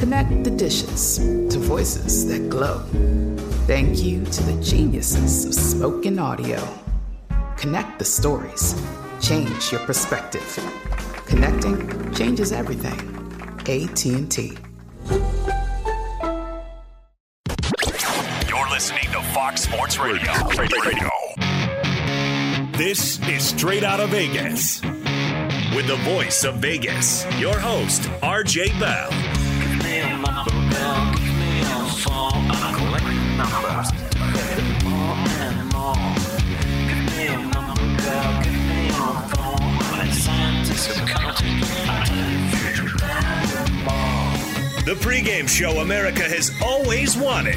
Connect the dishes to voices that glow. Thank you to the geniuses of spoken audio. Connect the stories. Change your perspective. Connecting changes everything. AT&T. You're listening to Fox Sports Radio. Radio. This is Straight Out of Vegas. With the voice of Vegas, your host, RJ Bell. The pregame show America has always wanted.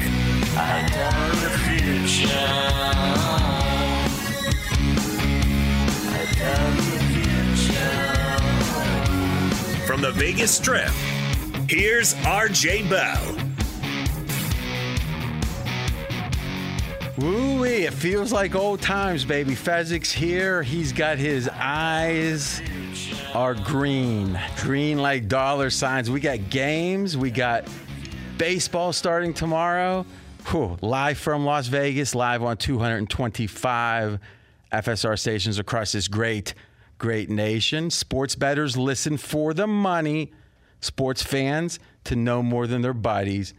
From the Vegas Strip, here's RJ Bell. Woo It feels like old times, baby. Fezzik's here. He's got his eyes are green. Green like dollar signs. We got games. We got baseball starting tomorrow. Whew. Live from Las Vegas, live on 225 FSR stations across this great, great nation. Sports bettors listen for the money. Sports fans to know more than their buddies.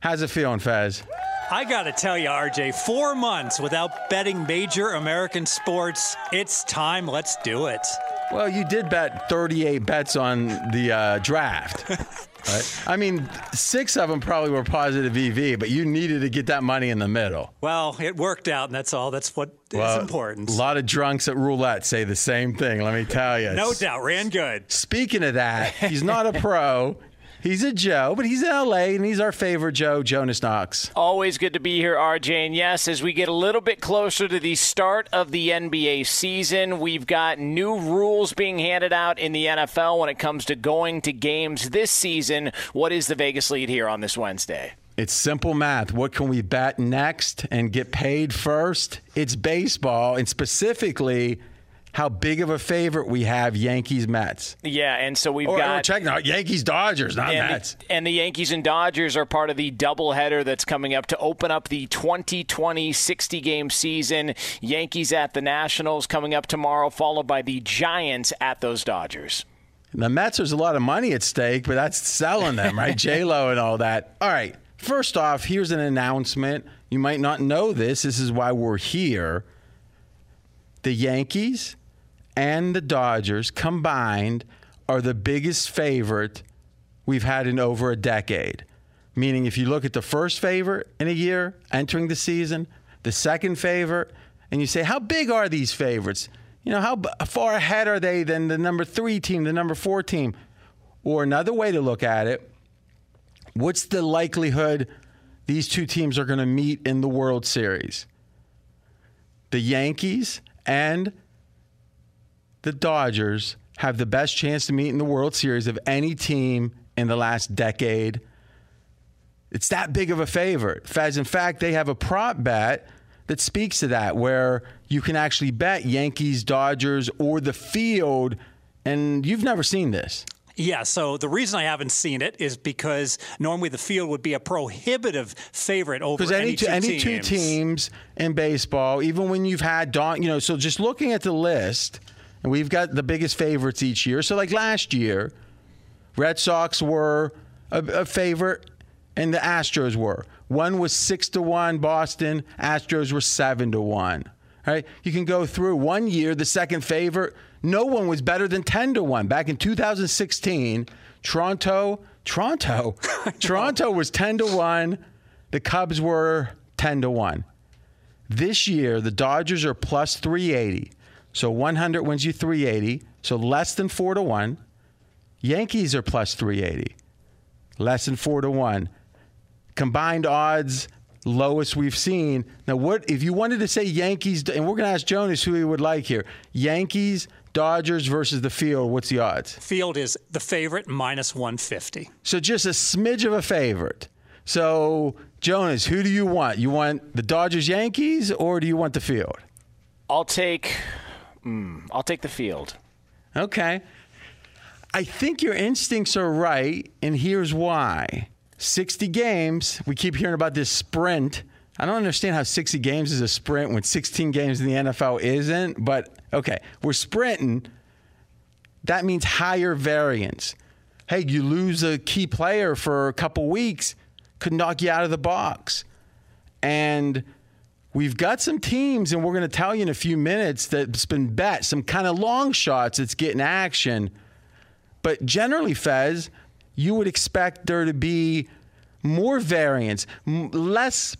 How's it feeling, Fez? I got to tell you, RJ, four months without betting major American sports. It's time. Let's do it. Well, you did bet 38 bets on the uh, draft. right? I mean, six of them probably were positive EV, but you needed to get that money in the middle. Well, it worked out, and that's all. That's what Well, is important. A lot of drunks at roulette say the same thing, let me tell you. no doubt. Ran good. Speaking of that, he's not a pro. He's a Joe, but he's in LA, and he's our favorite Joe, Jonas Knox. Always good to be here, RJ. And yes, as we get a little bit closer to the start of the NBA season, we've got new rules being handed out in the NFL when it comes to going to games this season. What is the Vegas lead here on this Wednesday? It's simple math. What can we bet next and get paid first? It's baseball, and specifically how big of a favorite we have Yankees Mets. Yeah, and so we've Or, got or check now, Yankees Dodgers, not and Mets. the, and the Yankees and Dodgers are part of the doubleheader that's coming up to open up the 2020 60 game season. Yankees at the Nationals coming up tomorrow, followed by the Giants at those Dodgers. The Mets, there's a lot of money at stake, but that's selling them, right? J Lo and all that. All right. First off, here's an announcement. You might not know this. This is why we're here. The Yankees and the Dodgers combined are the biggest favorite we've had in over a decade. Meaning, if you look at the first favorite in a year entering the season, the second favorite, and you say, how big are these favorites? You know, how b- far ahead are they than the number three team, the number four team? Or another way to look at it, what's the likelihood these two teams are going to meet in the World Series? The Yankees and the Dodgers have the best chance to meet in the World Series of any team in the last decade. It's that big of a favorite. As in fact, they have a prop bet that speaks to that, where you can actually bet Yankees, Dodgers, or the field. And you've never seen this. Yeah, so the reason I haven't seen it is because normally the field would be a prohibitive favorite over any, any, two, two any teams. two teams in baseball, even when you've had Don, you know, so just looking at the list, and we've got the biggest favorites each year. So like last year, Red Sox were a, a favorite, and the Astros were. One was six to one, Boston. Astros were seven to one. Right? You can go through one year, the second favorite. No one was better than ten to one. Back in 2016, Toronto, Toronto, Toronto was ten to one. The Cubs were ten to one. This year, the Dodgers are plus 380. So 100 wins you 380. So less than 4 to 1. Yankees are plus 380. Less than 4 to 1. Combined odds lowest we've seen. Now what if you wanted to say Yankees and we're going to ask Jonas who he would like here. Yankees, Dodgers versus the field, what's the odds? Field is the favorite minus 150. So just a smidge of a favorite. So Jonas, who do you want? You want the Dodgers Yankees or do you want the field? I'll take. Mm, I'll take the field. Okay. I think your instincts are right, and here's why. 60 games, we keep hearing about this sprint. I don't understand how 60 games is a sprint when 16 games in the NFL isn't, but okay, we're sprinting. That means higher variance. Hey, you lose a key player for a couple weeks, could knock you out of the box. And we've got some teams, and we're going to tell you in a few minutes that's been bet, some kind of long shots that's getting action. But generally, Fez, you would expect there to be more variance, less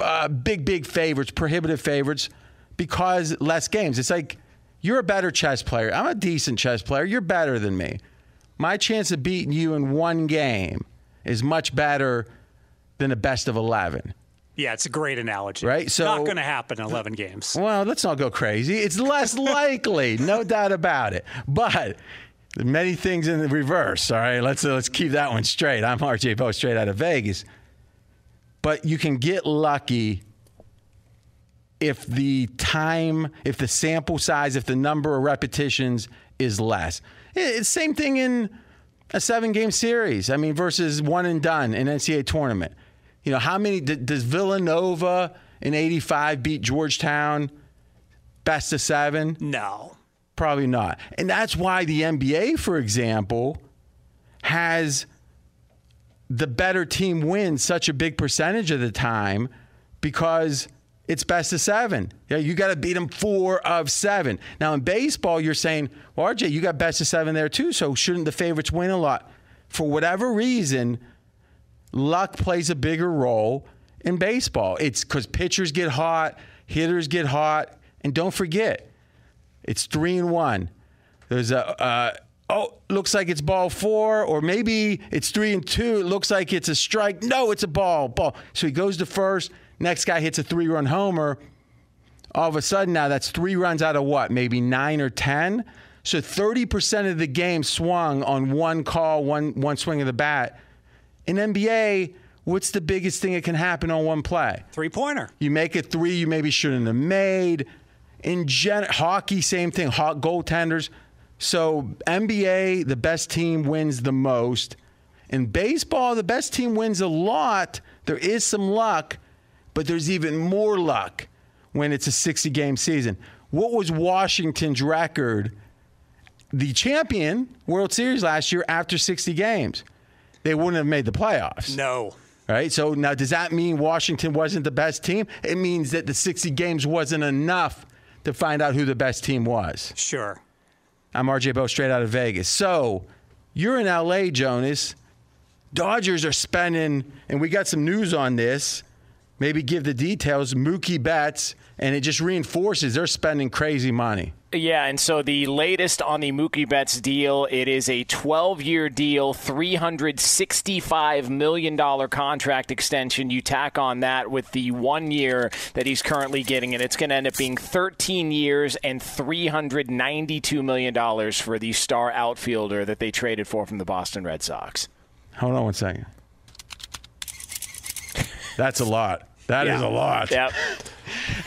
uh, big, big favorites, prohibitive favorites, because less games. It's like you're a better chess player. I'm a decent chess player. You're better than me. My chance of beating you in one game is much better than a best of 11. Yeah, it's a great analogy. Right, so- not going to happen in 11 games. Well, let's not go crazy. It's less likely, no doubt about it. But many things in the reverse. All right, let's let's keep that one straight. I'm RJ Bell, straight out of Vegas. But you can get lucky if the time, if the sample size, if the number of repetitions is less. It's same thing in a seven-game series. I mean, versus one and done in NCAA tournament. You know, how many does Villanova in '85 beat Georgetown? Best of seven? No. Probably not. And that's why the NBA, for example, has the better team win such a big percentage of the time because it's best of seven. Yeah, you got to beat them four of seven. Now in baseball, you're saying, well, RJ, you got best of seven there too, so shouldn't the favorites win a lot? For whatever reason, luck plays a bigger role in baseball. It's because pitchers get hot, hitters get hot, and don't forget, it's three and one. There's a uh, oh, looks like it's ball four, or maybe it's three and two. It looks like it's a strike. No, it's a ball. Ball. So he goes to first. Next guy hits a three-run homer. All of a sudden now that's three runs out of what? Maybe nine or ten. So 30% of the game swung on one call, one one swing of the bat. In NBA, what's the biggest thing that can happen on one play? Three pointer. You make a three you maybe shouldn't have made. In gen- hockey, same thing. Hot goaltenders. So NBA, the best team wins the most. In baseball, the best team wins a lot. There is some luck, but there's even more luck when it's a 60 game season. What was Washington's record? The champion World Series last year after 60 games. They wouldn't have made the playoffs. No. Right. So now, does that mean Washington wasn't the best team? It means that the 60 games wasn't enough to find out who the best team was. Sure. I'm RJ Bell, straight out of Vegas. So you're in LA, Jonas. Dodgers are spending, and we got some news on this. Maybe give the details. Mookie Betts, and it just reinforces they're spending crazy money. Yeah, and so the latest on the Mookie Betts deal, it is a 12-year deal, $365 million contract extension. You tack on that with the one year that he's currently getting, and it's going to end up being 13 years and $392 million for the star outfielder that they traded for from the Boston Red Sox. Hold on one second. That's a lot. That is Yeah. a lot. Yep.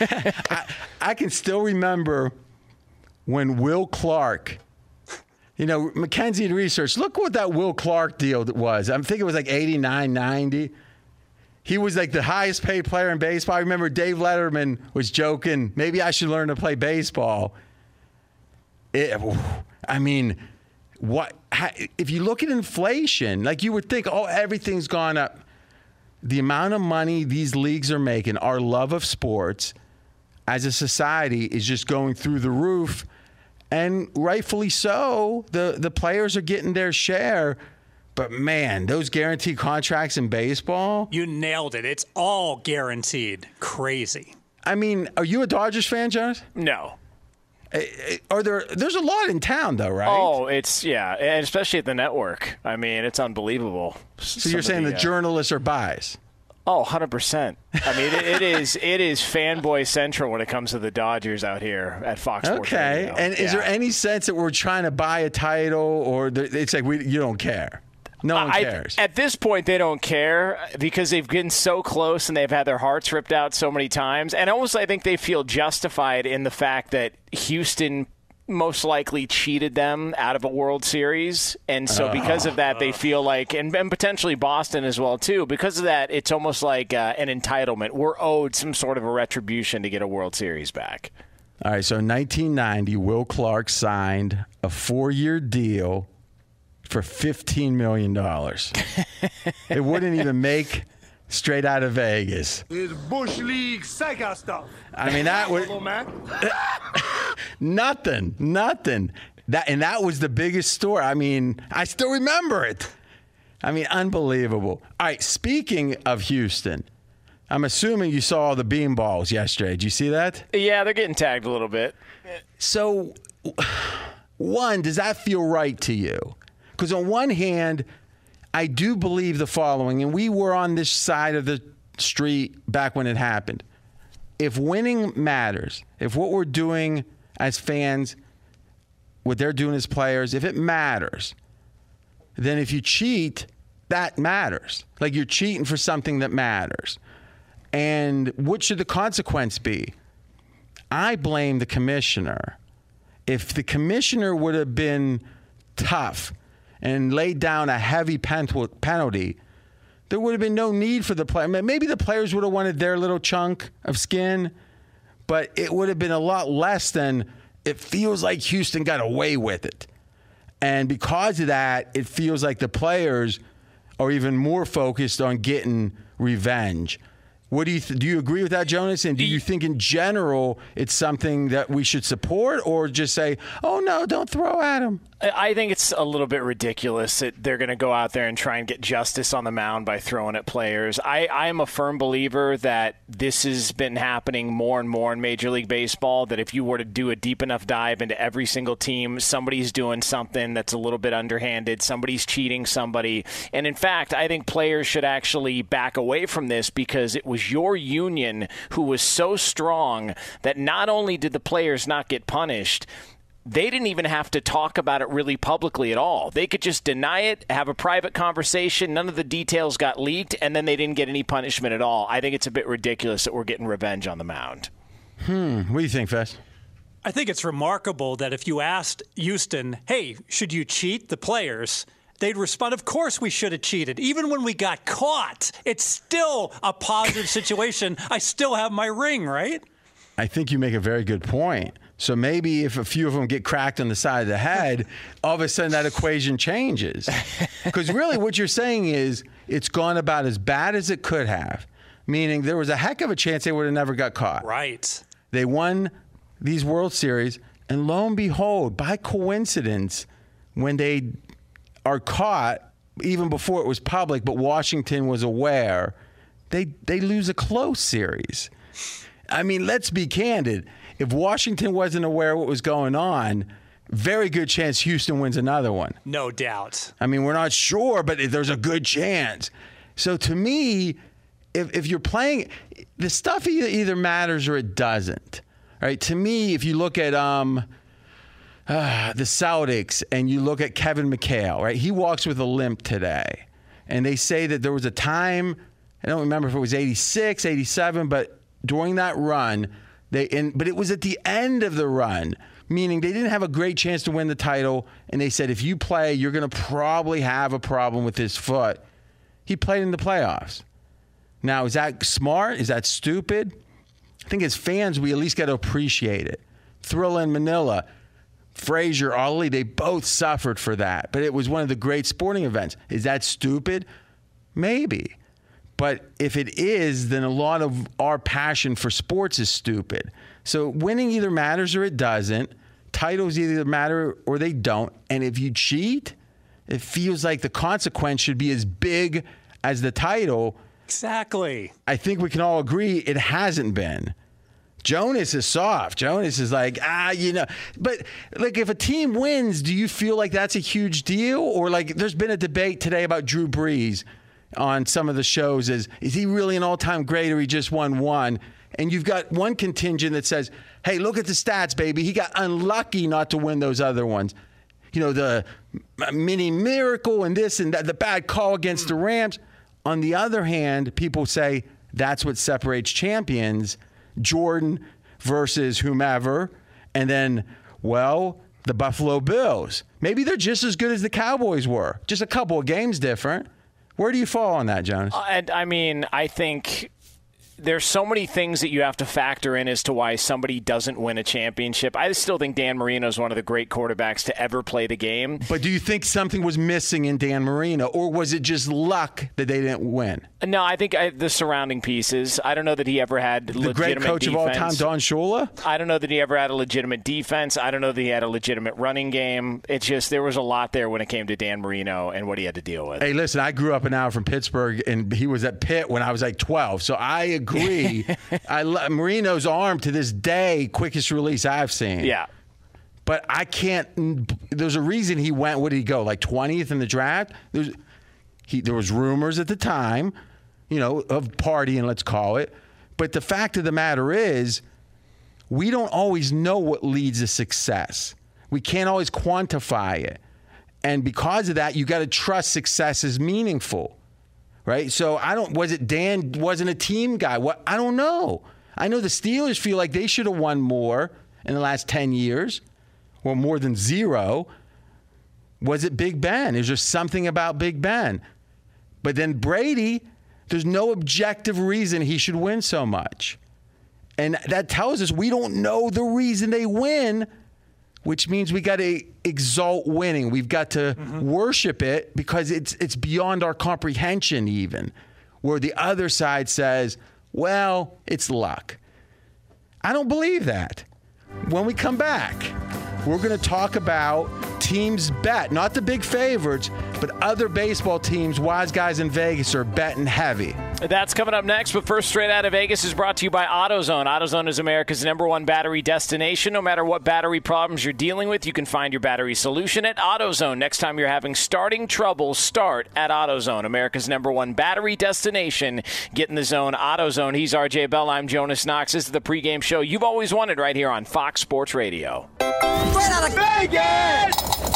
I, I can still remember when Will Clark, you know, McKenzie Research, look what that Will Clark deal was. I'm thinking it was like 89, 90. He was like the highest paid player in baseball. I remember Dave Letterman was joking, maybe I should learn to play baseball. It, I mean, what if you look at inflation, like you would think, oh, everything's gone up. The amount of money these leagues are making, our love of sports as a society is just going through the roof. And rightfully so, the, the players are getting their share. But man, those guaranteed contracts in baseball. You nailed it. It's all guaranteed. Crazy. I mean, are you a Dodgers fan, Jonas? No. Eh, eh, are there? There's a lot in town, though, right? Oh, it's yeah, and especially at the network. I mean, it's unbelievable. so you're saying the uh, journalists are biased? Oh, 100%. I mean, it, it is it is fanboy central when it comes to the Dodgers out here at Fox Sports Okay. Radio. And is there any sense that we're trying to buy a title, or it's like we you don't care? No one I- cares. at this point, they don't care because they've gotten so close and they've had their hearts ripped out so many times. And almost, I think they feel justified in the fact that Houston most likely cheated them out of a World Series. And so, because of that, they feel like, and, and potentially Boston as well, too, because of that, it's almost like uh, an entitlement. We're owed some sort of a retribution to get a World Series back. All right. So in 1990, Will Clark signed a four-year deal for 15 million dollars. it wouldn't even make straight out of Vegas. It's Bush League psycho stuff. I mean, that was Come on, man. nothing, nothing. That and that was the biggest story. I mean, I still remember it. I mean, unbelievable. All right, speaking of Houston, I'm assuming you saw the beanballs yesterday. Did you see that? Yeah, they're getting tagged a little bit. So, one, does that feel right to you? Because on one hand, I do believe the following, and we were on this side of the street back when it happened. If winning matters, if what we're doing as fans, what they're doing as players, if it matters, then if you cheat, that matters. Like you're cheating for something that matters. And what should the consequence be? I blame the commissioner. If the commissioner would have been tough and laid down a heavy penalty, there would have been no need for the player. Maybe the players would have wanted their little chunk of skin, but it would have been a lot less than it feels like Houston got away with it. And because of that, it feels like the players are even more focused on getting revenge. What do you th- do? You agree with that, Jonas? And do you think, in general, it's something that we should support, or just say, "Oh no, don't throw at him"? I think it's a little bit ridiculous that they're going to go out there and try and get justice on the mound by throwing at players. I, I am a firm believer that this has been happening more and more in Major League Baseball. That if you were to do a deep enough dive into every single team, somebody's doing something that's a little bit underhanded, somebody's cheating somebody. And in fact, I think players should actually back away from this because it was your union who was so strong that not only did the players not get punished, they didn't even have to talk about it really publicly at all. They could just deny it, have a private conversation. None of the details got leaked, and then they didn't get any punishment at all. I think it's a bit ridiculous that we're getting revenge on the mound. Hmm. What do you think, Fez? I think it's remarkable that if you asked Houston, hey, should you cheat the players? They'd respond, of course we should have cheated. Even when we got caught, it's still a positive situation. I still have my ring, right? I think you make a very good point. So maybe if a few of them get cracked on the side of the head, all of a sudden that equation changes. Because really, what you're saying is it's gone about as bad as it could have, meaning there was a heck of a chance they would have never got caught. Right. They won these World Series, and lo and behold, by coincidence, when they are caught, even before it was public, but Washington was aware, they they lose a close series. I mean, let's be candid. If Washington wasn't aware of what was going on, very good chance Houston wins another one. No doubt. I mean, we're not sure, but there's a good chance. So to me, if, if you're playing, the stuff either, matters or it doesn't. Right? To me, if you look at um, uh, the Celtics and you look at Kevin McHale, right? He walks with a limp today. And they say that there was a time, I don't remember if it was 86, 87, but during that run, they in, but it was at the end of the run, meaning they didn't have a great chance to win the title. And they said, if you play, you're going to probably have a problem with his foot. He played in the playoffs. Now, is that smart? Is that stupid? I think as fans, we at least got to appreciate it. Thrilla in Manila, Frazier, Ali, they both suffered for that, but it was one of the great sporting events. Is that stupid? Maybe. But if it is, then a lot of our passion for sports is stupid. So winning either matters or it doesn't. Titles either matter or they don't. And if you cheat, it feels like the consequence should be as big as the title. Exactly. I think we can all agree it hasn't been. Jonas is soft. Jonas is like, ah, you know. But like, if a team wins, do you feel like that's a huge deal? Or like, there's been a debate today about Drew Brees on some of the shows. Is is he really an all-time great, or he just won one? And you've got one contingent that says, hey, look at the stats, baby. He got unlucky not to win those other ones. You know, the mini miracle and this and that, the bad call against the Rams. On the other hand, people say that's what separates champions Jordan versus whomever. And then, well, the Buffalo Bills. Maybe they're just as good as the Cowboys were, just a couple of games different. Where do you fall on that, Jonas? Uh, I mean, I think there's so many things that you have to factor in as to why somebody doesn't win a championship. I still think Dan Marino is one of the great quarterbacks to ever play the game. But do you think something was missing in Dan Marino, or was it just luck that they didn't win? No, I think I, the surrounding pieces. I don't know that he ever had the great coach defense. of all time, Don Shula. I don't know that he ever had a legitimate defense. I don't know that he had a legitimate running game. It's just there was a lot there when it came to Dan Marino and what he had to deal with. Hey, listen, I grew up an hour from Pittsburgh, and he was at Pitt when I was like 12, so I agree. I love Marino's arm to this day, quickest release I've seen. Yeah. But I can't. There's a reason he went. What did he go like 20th in the draft? There's, he, there was rumors at the time, you know, of partying, let's call it. But the fact of the matter is, we don't always know what leads to success. We can't always quantify it. And because of that, you got to trust success is meaningful right? So I don't. Was it Dan wasn't a team guy? What I don't know. I know the Steelers feel like they should have won more in the last ten years, or more than zero. Was it Big Ben? Is there something about Big Ben? But then Brady, there's no objective reason he should win so much. And that tells us we don't know the reason they win which means we got to exalt winning. We've got to mm-hmm. worship it because it's it's beyond our comprehension even. Where the other side says, "Well, it's luck." I don't believe that. When we come back, we're going to talk about teams bet, not the big favorites, but other baseball teams, wise guys in Vegas are betting heavy. That's coming up next, but first, straight out of Vegas is brought to you by AutoZone. AutoZone is America's number one battery destination. No matter what battery problems you're dealing with, you can find your battery solution at AutoZone. Next time you're having starting trouble, start at AutoZone, America's number one battery destination. Get in the zone, AutoZone. He's RJ Bell. I'm Jonas Knox. This is the pregame show you've always wanted right here on Fox Sports Radio. Straight out of Vegas!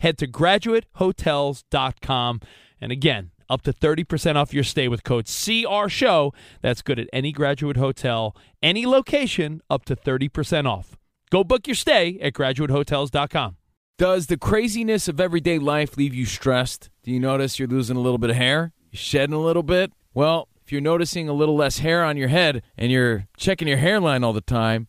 Head to graduatehotels.com. And again, up to 30% off your stay with code CR Show. That's good at any graduate hotel, any location, up to 30% off. Go book your stay at graduatehotels.com. Does the craziness of everyday life leave you stressed? Do you notice you're losing a little bit of hair? You're shedding a little bit? Well, if you're noticing a little less hair on your head and you're checking your hairline all the time,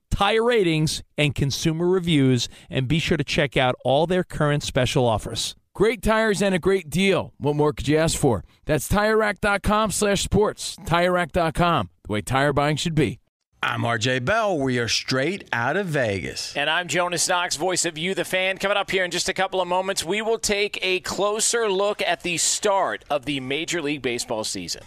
tire ratings, and consumer reviews, and be sure to check out all their current special offers. Great tires and a great deal. What more could you ask for? That's TireRack.com slash sports. TireRack.com, the way tire buying should be. I'm RJ Bell. We are straight out of Vegas. And I'm Jonas Knox, voice of You, the fan. Coming up here in just a couple of moments, we will take a closer look at the start of the Major League Baseball season.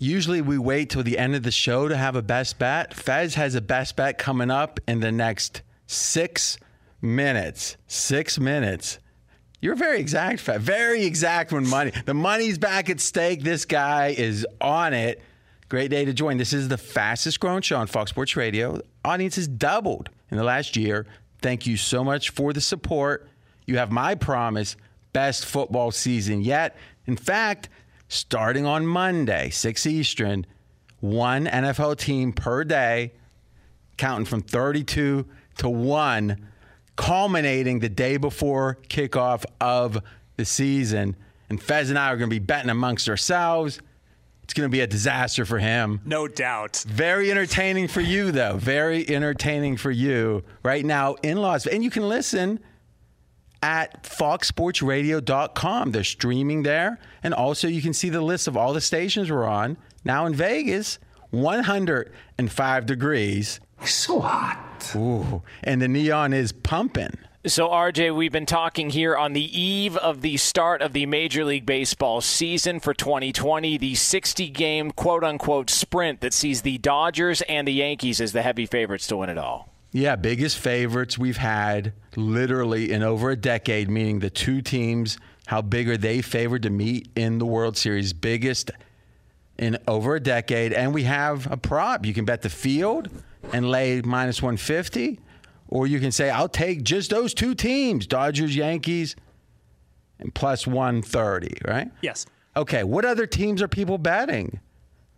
Usually we wait till the end of the show to have a best bet. Fez has a best bet coming up in the next six minutes. Six minutes. You're very exact, Fez. Very exact when money. The money's back at stake. This guy is on it. Great day to join. This is the fastest growing show on Fox Sports Radio. Audience has doubled in the last year. Thank you so much for the support. You have my promise best football season yet. In fact, starting on Monday, 6 Eastern, one NFL team per day, counting from 32 to 1, culminating the day before kickoff of the season. And Fez and I are going to be betting amongst ourselves. It's going to be a disaster for him. No doubt. Very entertaining for you, though. Very entertaining for you right now in Las Vegas. And you can listen at foxsportsradio.com. They're streaming there. And also, you can see the list of all the stations we're on. Now in Vegas, 105 degrees. So hot. Ooh, and the neon is pumping. So, RJ, we've been talking here on the eve of the start of the Major League Baseball season for 2020, the 60 game quote unquote sprint that sees the Dodgers and the Yankees as the heavy favorites to win it all. Yeah, biggest favorites we've had literally in over a decade, meaning the two teams, how big are they favored to meet in the World Series? Biggest in over a decade. And we have a prop. You can bet the field and lay minus 150, or you can say, I'll take just those two teams, Dodgers, Yankees, and plus 130, right? Yes. Okay, what other teams are people betting?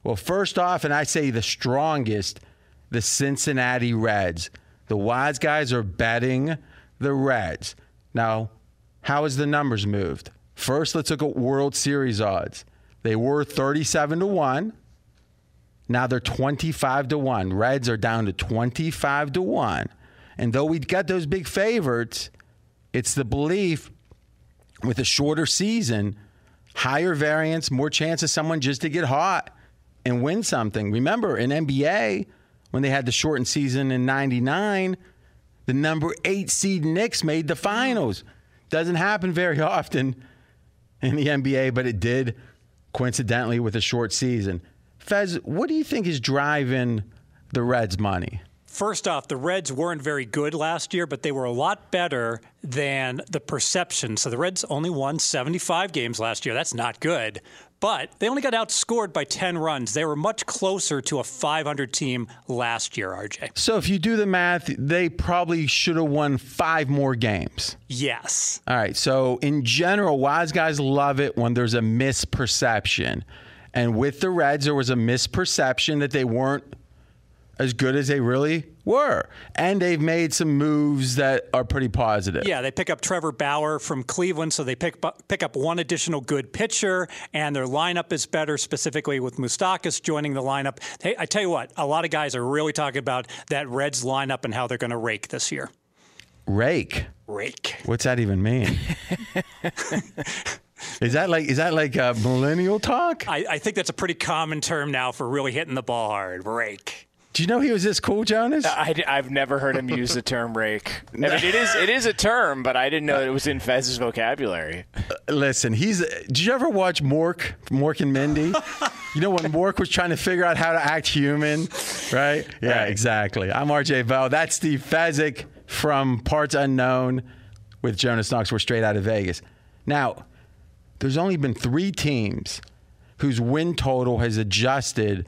Well, first off, and I say the strongest, the Cincinnati Reds. The wise guys are betting the Reds. Now, how has the numbers moved? First, let's look at World Series odds. They were 37 to 1. Now they're 25 to 1. Reds are down to 25 to 1. And though we got those big favorites, it's the belief with a shorter season, higher variance, more chance of someone just to get hot and win something. Remember, in NBA, when they had the shortened season in 99, the number eight seed Knicks made the finals. Doesn't happen very often in the NBA, but it did coincidentally with a short season. Fez, what do you think is driving the Reds' money? First off, the Reds weren't very good last year, but they were a lot better than the perception. So the Reds only won 75 games last year. That's not good. But they only got outscored by 10 runs. They were much closer to a 500 team last year, RJ. So if you do the math, they probably should have won five more games. Yes. All right. So in general, wise guys love it when there's a misperception. And with the Reds, there was a misperception that they weren't as good as they really were. And they've made some moves that are pretty positive. Yeah, they pick up Trevor Bauer from Cleveland, so they pick pick up one additional good pitcher, and their lineup is better, specifically with Moustakas joining the lineup. Hey, I tell you what, a lot of guys are really talking about that Reds lineup and how they're going to rake this year. Rake. Rake. What's that even mean? Is that like is that like a millennial talk? I, I think that's a pretty common term now for really hitting the ball hard. Rake. Do you know he was this cool, Jonas? I, have never heard him use the term rake. I mean, it is it is a term, but I didn't know it was in Fez's vocabulary. Uh, listen, he's. Did you ever watch Mork, Mork and Mindy? you know when Mork was trying to figure out how to act human, right? Yeah, right. exactly. I'm RJ Bell. That's Steve Fezzik from Parts Unknown with Jonas Knox. We're straight out of Vegas. Now, there's only been three teams whose win total has adjusted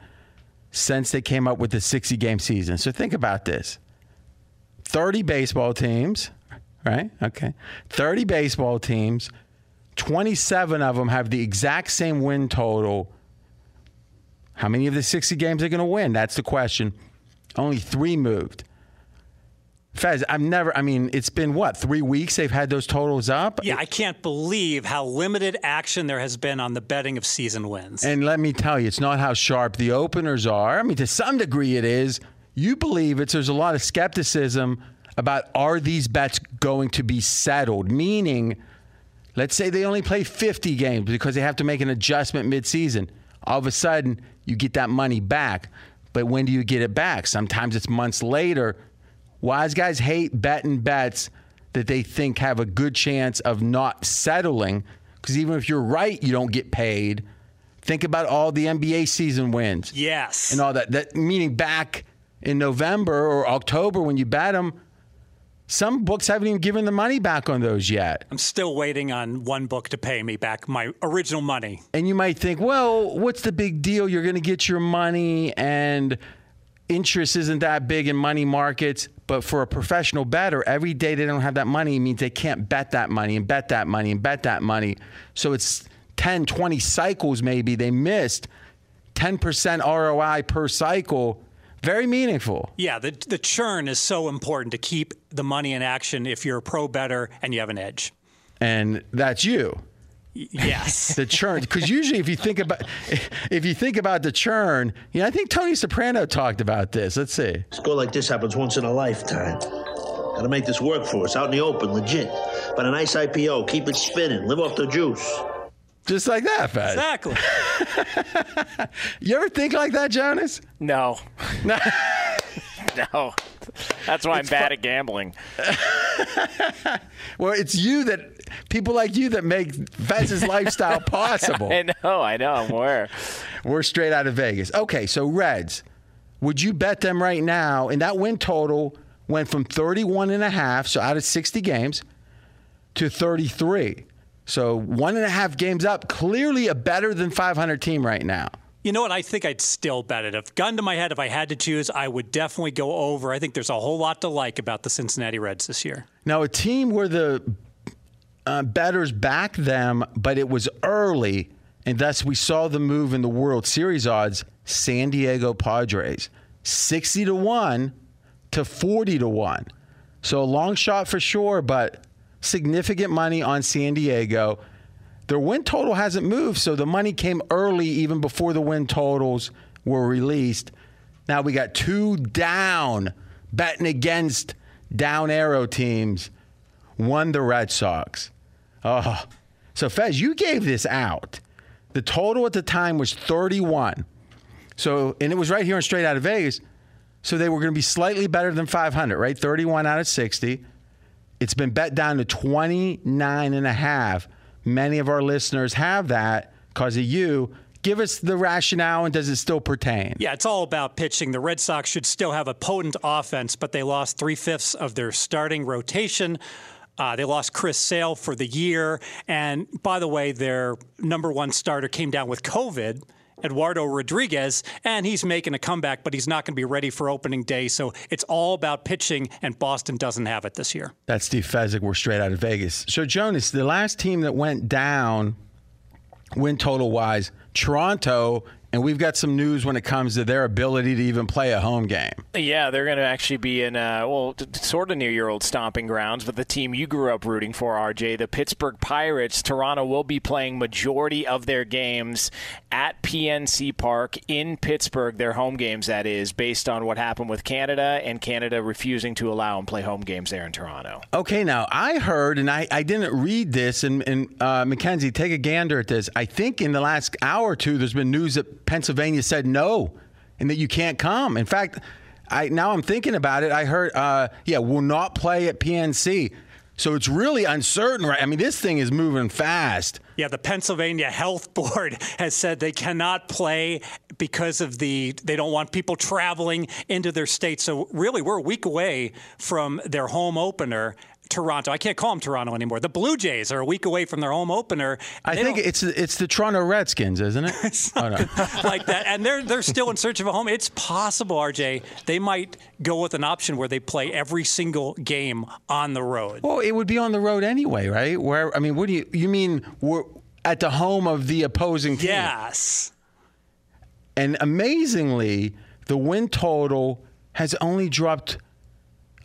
since they came up with the 60 game season. So think about this 30 baseball teams, right? Okay. 30 baseball teams, 27 of them have the exact same win total. How many of the 60 games are going to win? That's the question. Only three moved. Fez, I've never, I mean, it's been what, three weeks they've had those totals up? Yeah, I can't believe how limited action there has been on the betting of season wins. And let me tell you, it's not how sharp the openers are. I mean, to some degree it is. You believe it's, there's a lot of skepticism about are these bets going to be settled? Meaning, let's say they only play 50 games because they have to make an adjustment midseason. All of a sudden, you get that money back. But when do you get it back? Sometimes it's months later Wise guys hate betting bets that they think have a good chance of not settling because even if you're right, you don't get paid. Think about all the NBA season wins. Yes. And all that. That meaning back in November or October when you bet them, some books haven't even given the money back on those yet. I'm still waiting on one book to pay me back my original money. And you might think, well, what's the big deal? You're going to get your money and interest isn't that big in money markets. But for a professional bettor, every day they don't have that money means they can't bet that money and bet that money and bet that money. So it's 10, 20 cycles maybe they missed. 10% ROI per cycle. Very meaningful. Yeah, the, the churn is so important to keep the money in action if you're a pro bettor and you have an edge. And that's you. Yes, the churn. Because usually, if you think about if you think about the churn, yeah, I think Tony Soprano talked about this. Let's see. A score like this happens once in a lifetime. Got to make this work for us out in the open, legit. But a nice IPO, keep it spinning, live off the juice. Just like that, Fat. Exactly. you ever think like that, Jonas? No. no. That's why it's I'm bad fu- at gambling. well, it's you that people like you that make Fez's lifestyle possible. I know, I know, I'm aware. We're straight out of Vegas. Okay, so Reds, would you bet them right now? And that win total went from 31 and a half, so out of 60 games, to 33. So one and a half games up, clearly a better than 500 team right now. You know what? I think I'd still bet it. If gun to my head, if I had to choose, I would definitely go over. I think there's a whole lot to like about the Cincinnati Reds this year. Now, a team where the uh, bettors back them, but it was early, and thus we saw the move in the World Series odds. San Diego Padres, sixty to one to forty to one. So a long shot for sure, but significant money on San Diego. their win total hasn't moved, so the money came early even before the win totals were released. Now we got two down betting against down arrow teams. One the Red Sox. Oh, so Fez, you gave this out. The total at the time was 31. So, and it was right here in Straight Out of Vegas. So they were going to be slightly better than 500, right? 31 out of 60. It's been bet down to 29 and a half. Many of our listeners have that because of you. Give us the rationale and does it still pertain? Yeah, it's all about pitching. The Red Sox should still have a potent offense, but they lost three fifths of their starting rotation. Uh, they lost Chris Sale for the year. And by the way, their number one starter came down with COVID. Eduardo Rodriguez, and he's making a comeback, but he's not going to be ready for opening day. So it's all about pitching, and Boston doesn't have it this year. That's Steve Fezzik. We're straight out of Vegas. So, Jonas, the last team that went down, win total wise, Toronto and we've got some news when it comes to their ability to even play a home game. Yeah, they're going to actually be in, uh, well, t- sort of near your old stomping grounds, but the team you grew up rooting for, RJ, the Pittsburgh Pirates. Toronto will be playing majority of their games at PNC Park in Pittsburgh, their home games, that is, based on what happened with Canada and Canada refusing to allow them play home games there in Toronto. Okay, now I heard, and I, I didn't read this, and, and uh, Mackenzie, take a gander at this. I think in the last hour or two, there's been news that Pennsylvania said no and that you can't come. In fact, I now I'm thinking about it. I heard, uh, yeah, will not play at PNC. So it's really uncertain, right? I mean, this thing is moving fast. Yeah, the Pennsylvania Health Board has said they cannot play because of the they don't want people traveling into their state. So really, we're a week away from their home opener. Toronto. I can't call them Toronto anymore. The Blue Jays are a week away from their home opener. I think it's it's the Toronto Redskins, isn't it? oh, no. like that, and they're they're still in search of a home. It's possible, RJ, they might go with an option where they play every single game on the road. Well, it would be on the road anyway, right? Where I mean, what do you you mean? We're at the home of the opposing team. Yes. And amazingly, the win total has only dropped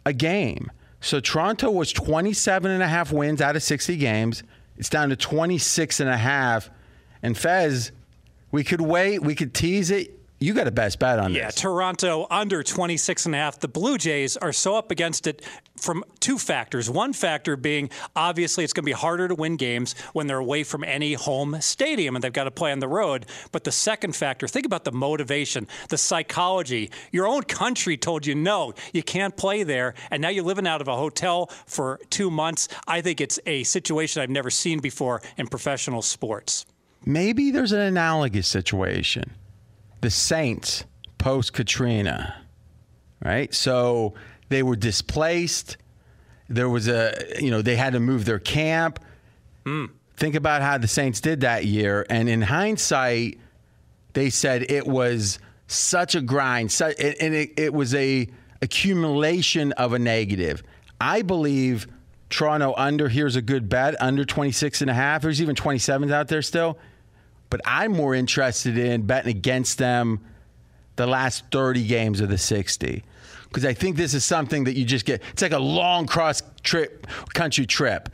a game. So Toronto was 27 and a half wins out of 60 games. It's down to 26 and a half. And Fez, we could wait, we could tease it. You got a best bet on yeah, this. Yeah, Toronto under 26 and a half. The Blue Jays are so up against it from two factors. One factor being obviously it's going to be harder to win games when they're away from any home stadium and they've got to play on the road. But the second factor, think about the motivation, the psychology. Your own country told you no, you can't play there, and now you're living out of a hotel for 2 months. I think it's a situation I've never seen before in professional sports. Maybe there's an analogous situation the Saints post Katrina, right? So they were displaced. There was a, you know, they had to move their camp. Mm. Think about how the Saints did that year. And in hindsight, they said it was such a grind, such, and it, it was a accumulation of a negative. I believe Toronto under here's a good bet under 26 and a half. There's even 27s out there still but I'm more interested in betting against them the last 30 games of the 60 because I think this is something that you just get. It's like a long cross trip country trip.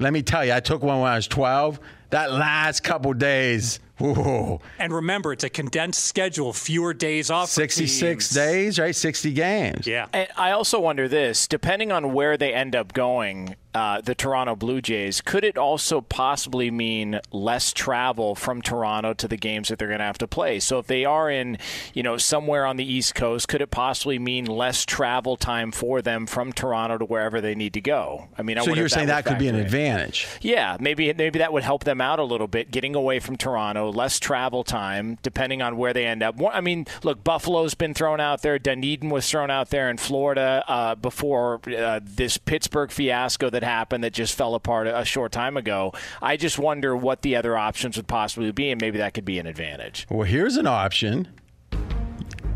Let me tell you, I took one when I was 12. That last couple days Ooh. And remember, it's a condensed schedule, fewer days off. 66 days, right? 60 games. Yeah. And I also wonder this depending on where they end up going, uh, the Toronto Blue Jays, could it also possibly mean less travel from Toronto to the games that they're going to have to play? So if they are in, you know, somewhere on the East Coast, could it possibly mean less travel time for them from Toronto to wherever they need to go? I mean, I so you're saying that, that could be an in. advantage? Yeah, maybe maybe that would help them out a little bit, getting away from Toronto, less travel time, depending on where they end up. I mean, look, Buffalo's been thrown out there. Dunedin was thrown out there in Florida uh, before uh, this Pittsburgh fiasco that happened that just fell apart a short time ago. I just wonder what the other options would possibly be, and maybe that could be an advantage. Well, here's an option.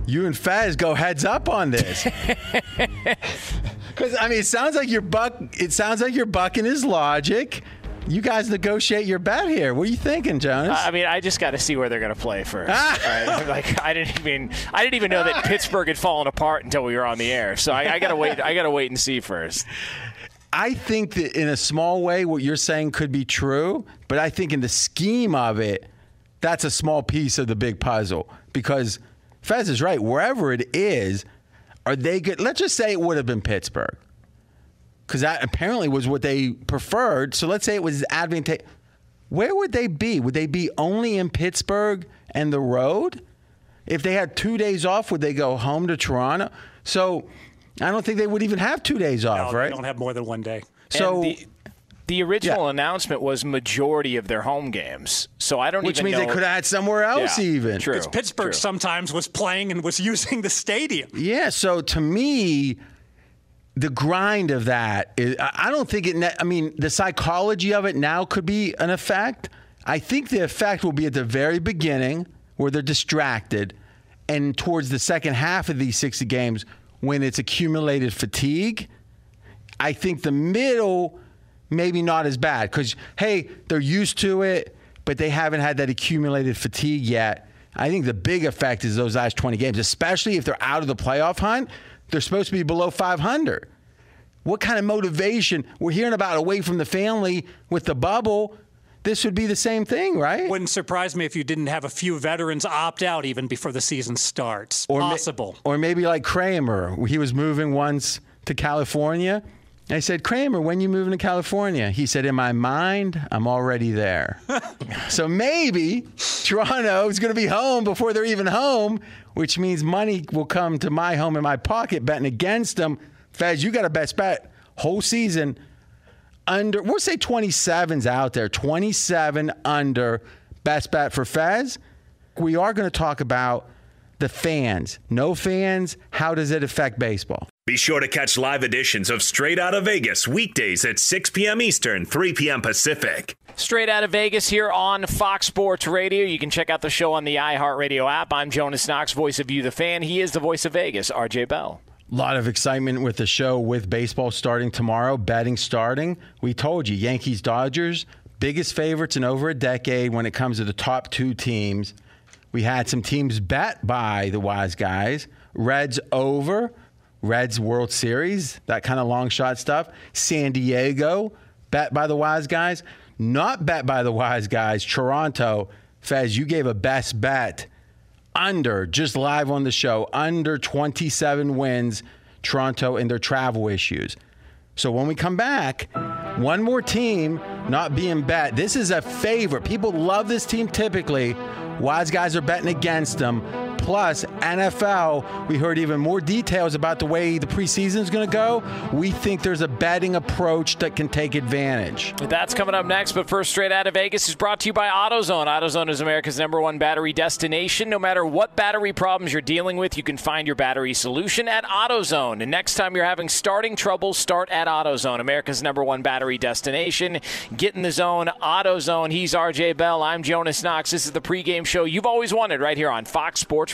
You and Fez go heads up on this. Because I mean, it sounds like you're buck. It sounds like you're bucking his logic you guys negotiate your bet here. What are you thinking, Jonas? I mean, I just got to see where they're going to play first. Ah! right? Like, I didn't even I didn't even know that Pittsburgh had fallen apart until we were on the air. So I, I got to wait. I got to wait and see first. I think that in a small way, what you're saying could be true, but I think in the scheme of it, that's a small piece of the big puzzle because Fez is right. Wherever it is, are they good? Let's just say it would have been Pittsburgh because that apparently was what they preferred. So let's say it was advantageous. Where would they be? Would they be only in Pittsburgh and the road? If they had two days off, would they go home to Toronto? So I don't think they would even have two days off, no, right? They don't have more than one day. So the, the original Yeah. announcement was majority of their home games. So I don't which even means know. they could have had somewhere else Yeah, even. True. It's Pittsburgh true. sometimes was playing and was using the stadium. Yeah, so to me, the grind of that is, I I don't think it, I mean, the psychology of it now could be an effect. I think the effect will be at the very beginning where they're distracted and towards the second half of these 60 games when it's accumulated fatigue. I think the middle maybe not as bad because hey, they're used to it, but they haven't had that accumulated fatigue yet. I think the big effect is those last 20 games, especially if they're out of the playoff hunt. They're supposed to be below 500. What kind of motivation? We're hearing about away from the family with the bubble. This would be the same thing, right? Wouldn't surprise me if you didn't have a few veterans opt out even before the season starts. Or ma- Possible. or maybe like Kramer. He was moving once to California. I said, Kramer, when you moving to California? He said, In my mind, I'm already there. so maybe Toronto is going to be home before they're even home, which means money will come to my home in my pocket betting against them. Fez, you got a best bet whole season under, we'll say 27's out there, 27 under best bet for Fez. We are going to talk about the fans. No fans, how does it affect baseball? Be sure to catch live editions of Straight Out of Vegas weekdays at 6 p.m. Eastern, 3 p.m. Pacific. Straight out of Vegas here on Fox Sports Radio. You can check out the show on the iHeartRadio app. I'm Jonas Knox, voice of You, the fan. He is the voice of Vegas, RJ Bell. A lot of excitement with the show with baseball starting tomorrow, betting starting. We told you, Yankees, Dodgers, biggest favorites in over a decade when it comes to the top two teams. We had some teams bet by the wise guys. Reds over, Reds World Series, that kind of long shot stuff. San Diego, bet by the wise guys. Not bet by the wise guys. Toronto, Fez, you gave a best bet under, just live on the show, under 27 wins, Toronto and their travel issues. So when we come back, one more team not being bet. This is a favorite. People love this team typically. Wise guys are betting against them. Plus, NFL, we heard even more details about the way the preseason is going to go. We think there's a betting approach that can take advantage. That's coming up next, but first, straight out of Vegas is brought to you by AutoZone. AutoZone is America's number one battery destination. No matter what battery problems you're dealing with, you can find your battery solution at AutoZone. And next time you're having starting trouble, start at AutoZone, America's number one battery destination. Get in the zone, AutoZone. He's RJ Bell. I'm Jonas Knox. This is the pregame show you've always wanted right here on Fox Sports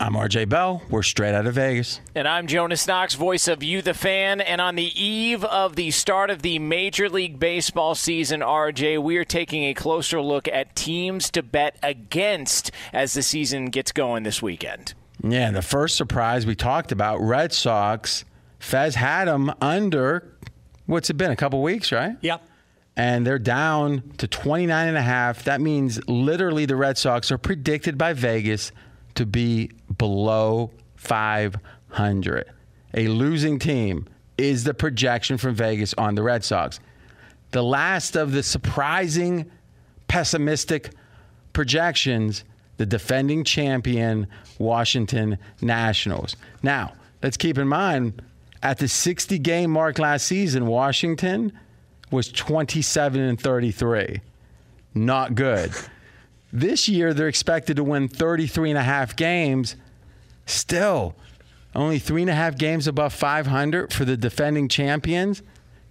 I'm RJ Bell. We're straight out of Vegas. And I'm Jonas Knox, voice of You the Fan. And on the eve of the start of the Major League Baseball season, RJ, we are taking a closer look at teams to bet against as the season gets going this weekend. Yeah, the first surprise we talked about, Red Sox. Fez had them under, what's it been, a couple weeks, right? Yep and they're down to 29 and a half. That means literally the Red Sox are predicted by Vegas to be below 500. A losing team is the projection from Vegas on the Red Sox. The last of the surprising pessimistic projections, the defending champion Washington Nationals. Now, let's keep in mind at the 60 game mark last season, Washington was 27 and 33. Not good. This year, they're expected to win 33 and a half games. Still, only three and a half games above 500 for the defending champions.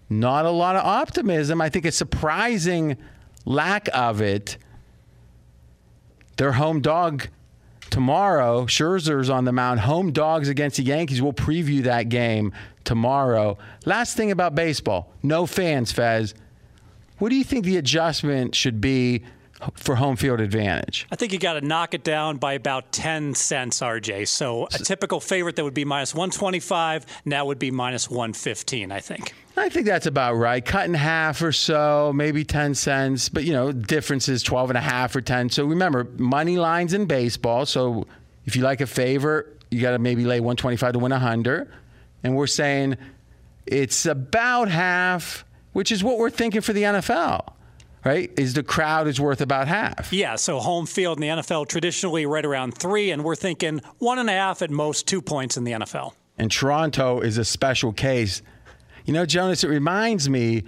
Not a lot of optimism. I think a surprising lack of it. Their home dog tomorrow. Scherzer's on the mound. Home dogs against the Yankees. We'll preview that game tomorrow. Last thing about baseball no fans, Fez. What do you think the adjustment should be for home field advantage? I think you got to knock it down by about 10 cents, RJ. So a typical favorite that would be minus 125 now would be minus 115, I think. I think that's about right. Cut in half or so, maybe 10 cents. But, you know, difference is 12 and a half or 10. So remember, money lines in baseball. So if you like a favorite, you got to maybe lay 125 to win 100. And we're saying it's about half, which is what we're thinking for the NFL right? Is the crowd is worth about half. Yeah, so home field in the NFL traditionally right around three, and we're thinking one and a half at most, two points in the NFL. And Toronto is a special case. You know, Jonas, it reminds me.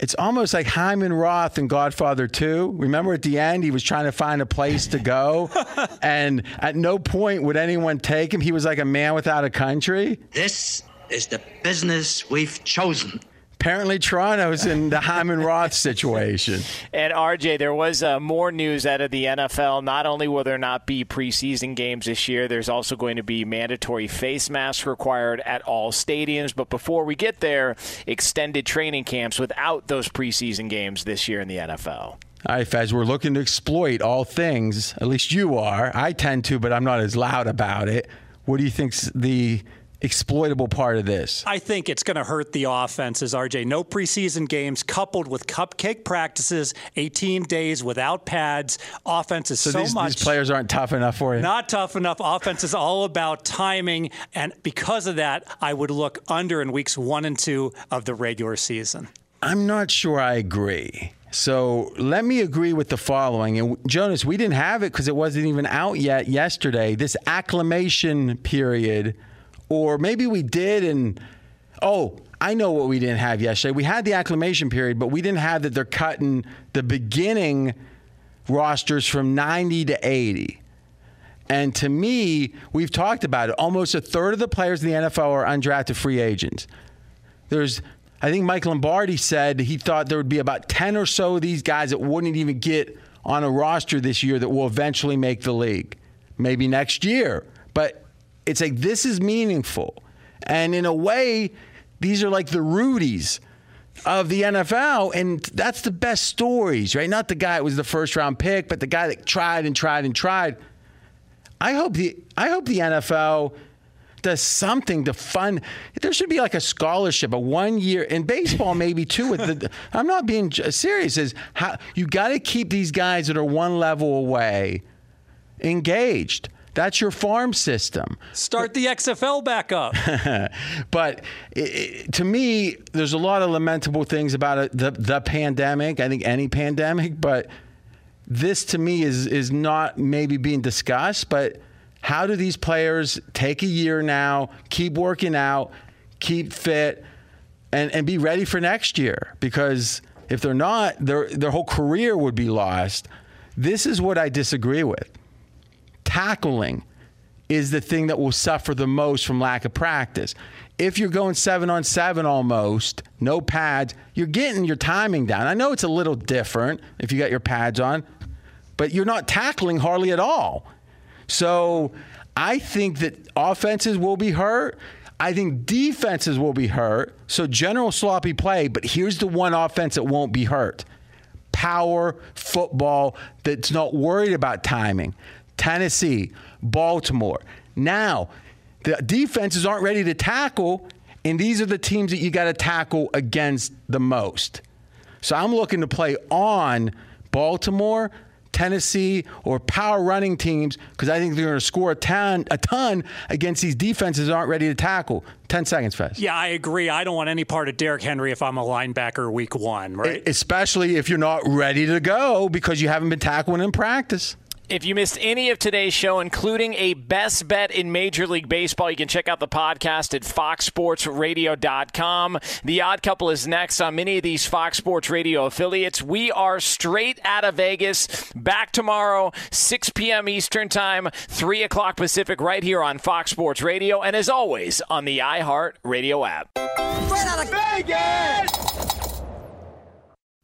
It's almost like Hyman Roth in Godfather 2. Remember at the end, he was trying to find a place to go, and at no point would anyone take him. He was like a man without a country. This is the business we've chosen apparently Toronto's in the Hyman Roth situation. And RJ, there was uh, more news out of the NFL. Not only will there not be preseason games this year, there's also going to be mandatory face masks required at all stadiums. But before we get there, extended training camps without those preseason games this year in the NFL. All right, Fez, we're looking to exploit all things. At least you are. I tend to, but I'm not as loud about it. What do you think's the exploitable part of this? I think it's going to hurt the offenses, RJ. No preseason games coupled with cupcake practices, 18 days without pads. Offense is so, so these, much. These players aren't tough enough for you. Not tough enough. Offense is all about timing. And because of that, I would look under in weeks one and two of the regular season. I'm not sure I agree. So let me agree with the following. And Jonas, we didn't have it because it wasn't even out yet yesterday. This acclimation period or maybe we did and oh I know what we didn't have yesterday. We had the acclimation period, but we didn't have that they're cutting the beginning rosters from 90 to 80. And to me, we've talked about it. Almost a third of the players in the NFL are undrafted free agents. There's, I think Mike Lombardi said he thought there would be about 10 or so of these guys that wouldn't even get on a roster this year that will eventually make the league. Maybe next year. But it's like this is meaningful. And in a way, these are like the Rudies of the NFL, and that's the best stories, right? Not the guy that was the first round pick, but the guy that tried and tried and tried. I hope the I hope the NFL does something to fund. There should be like a scholarship, a one year in baseball, maybe too. With the, I'm not being serious. Is how you got to keep these guys that are one level away engaged. That's your farm system. Start the XFL back up. but it, it, to me, there's a lot of lamentable things about it. The, the pandemic, I think any pandemic, but this to me is is not maybe being discussed. But how do these players take a year now, keep working out, keep fit, and, and be ready for next year? Because if they're not, their their whole career would be lost. This is what I disagree with tackling is the thing that will suffer the most from lack of practice. If you're going seven on seven almost, no pads, you're getting your timing down. I know it's a little different if you got your pads on, but you're not tackling hardly at all. So I think that offenses will be hurt. I think defenses will be hurt. So general sloppy play, but here's the one offense that won't be hurt power football that's not worried about timing. Tennessee, Baltimore. Now, the defenses aren't ready to tackle, and these are the teams that you got to tackle against the most. So I'm looking to play on Baltimore, Tennessee, or power running teams because I think they're going to score a ton, a ton against these defenses that aren't ready to tackle. 10 seconds, Fez. Yeah, I agree. I don't want any part of Derrick Henry if I'm a linebacker week one, right? Especially if you're not ready to go because you haven't been tackling in practice. If you missed any of today's show, including a best bet in Major League Baseball, you can check out the podcast at foxsportsradio.com. The Odd Couple is next on many of these Fox Sports Radio affiliates. We are straight out of Vegas. Back tomorrow, 6 p.m. Eastern Time, 3 o'clock Pacific, right here on Fox Sports Radio, and as always, on the iHeart Radio app. Straight out of Vegas!